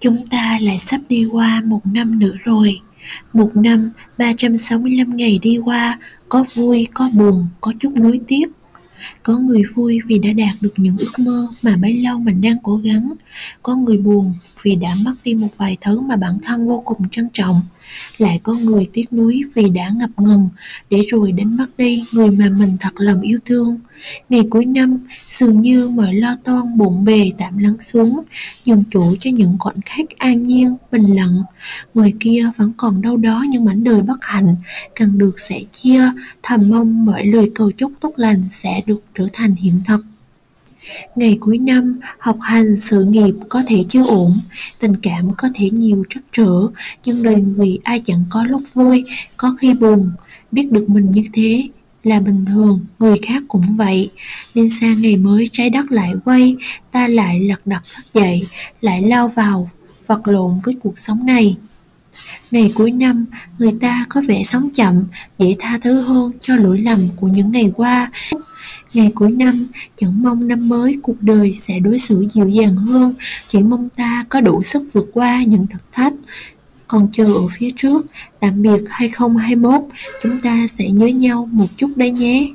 Chúng ta lại sắp đi qua một năm nữa rồi. Một năm 365 ngày đi qua, có vui, có buồn, có chút nuối tiếc. Có người vui vì đã đạt được những ước mơ mà bấy lâu mình đang cố gắng. Có người buồn vì đã mất đi một vài thứ mà bản thân vô cùng trân trọng. Lại có người tiếc nuối vì đã ngập ngừng để rồi đến mất đi người mà mình thật lòng yêu thương. Ngày cuối năm, dường như mọi lo toan bộn bề tạm lắng xuống, nhường chỗ cho những khoảnh khắc an nhiên, bình lặng. Ngoài kia vẫn còn đâu đó những mảnh đời bất hạnh, cần được sẻ chia, thầm mong mọi lời cầu chúc tốt lành sẽ được trở thành hiện thực. Ngày cuối năm, học hành, sự nghiệp có thể chưa ổn, tình cảm có thể nhiều trắc trở, nhưng đời người ai chẳng có lúc vui, có khi buồn. Biết được mình như thế là bình thường, người khác cũng vậy. Nên sang ngày mới trái đất lại quay, ta lại lật đật thức dậy, lại lao vào, vật lộn với cuộc sống này. Ngày cuối năm, người ta có vẻ sống chậm, dễ tha thứ hơn cho lỗi lầm của những ngày qua. Ngày cuối năm, chẳng mong năm mới cuộc đời sẽ đối xử dịu dàng hơn, chỉ mong ta có đủ sức vượt qua những thử thách. Còn chờ ở phía trước, tạm biệt 2021, chúng ta sẽ nhớ nhau một chút đây nhé.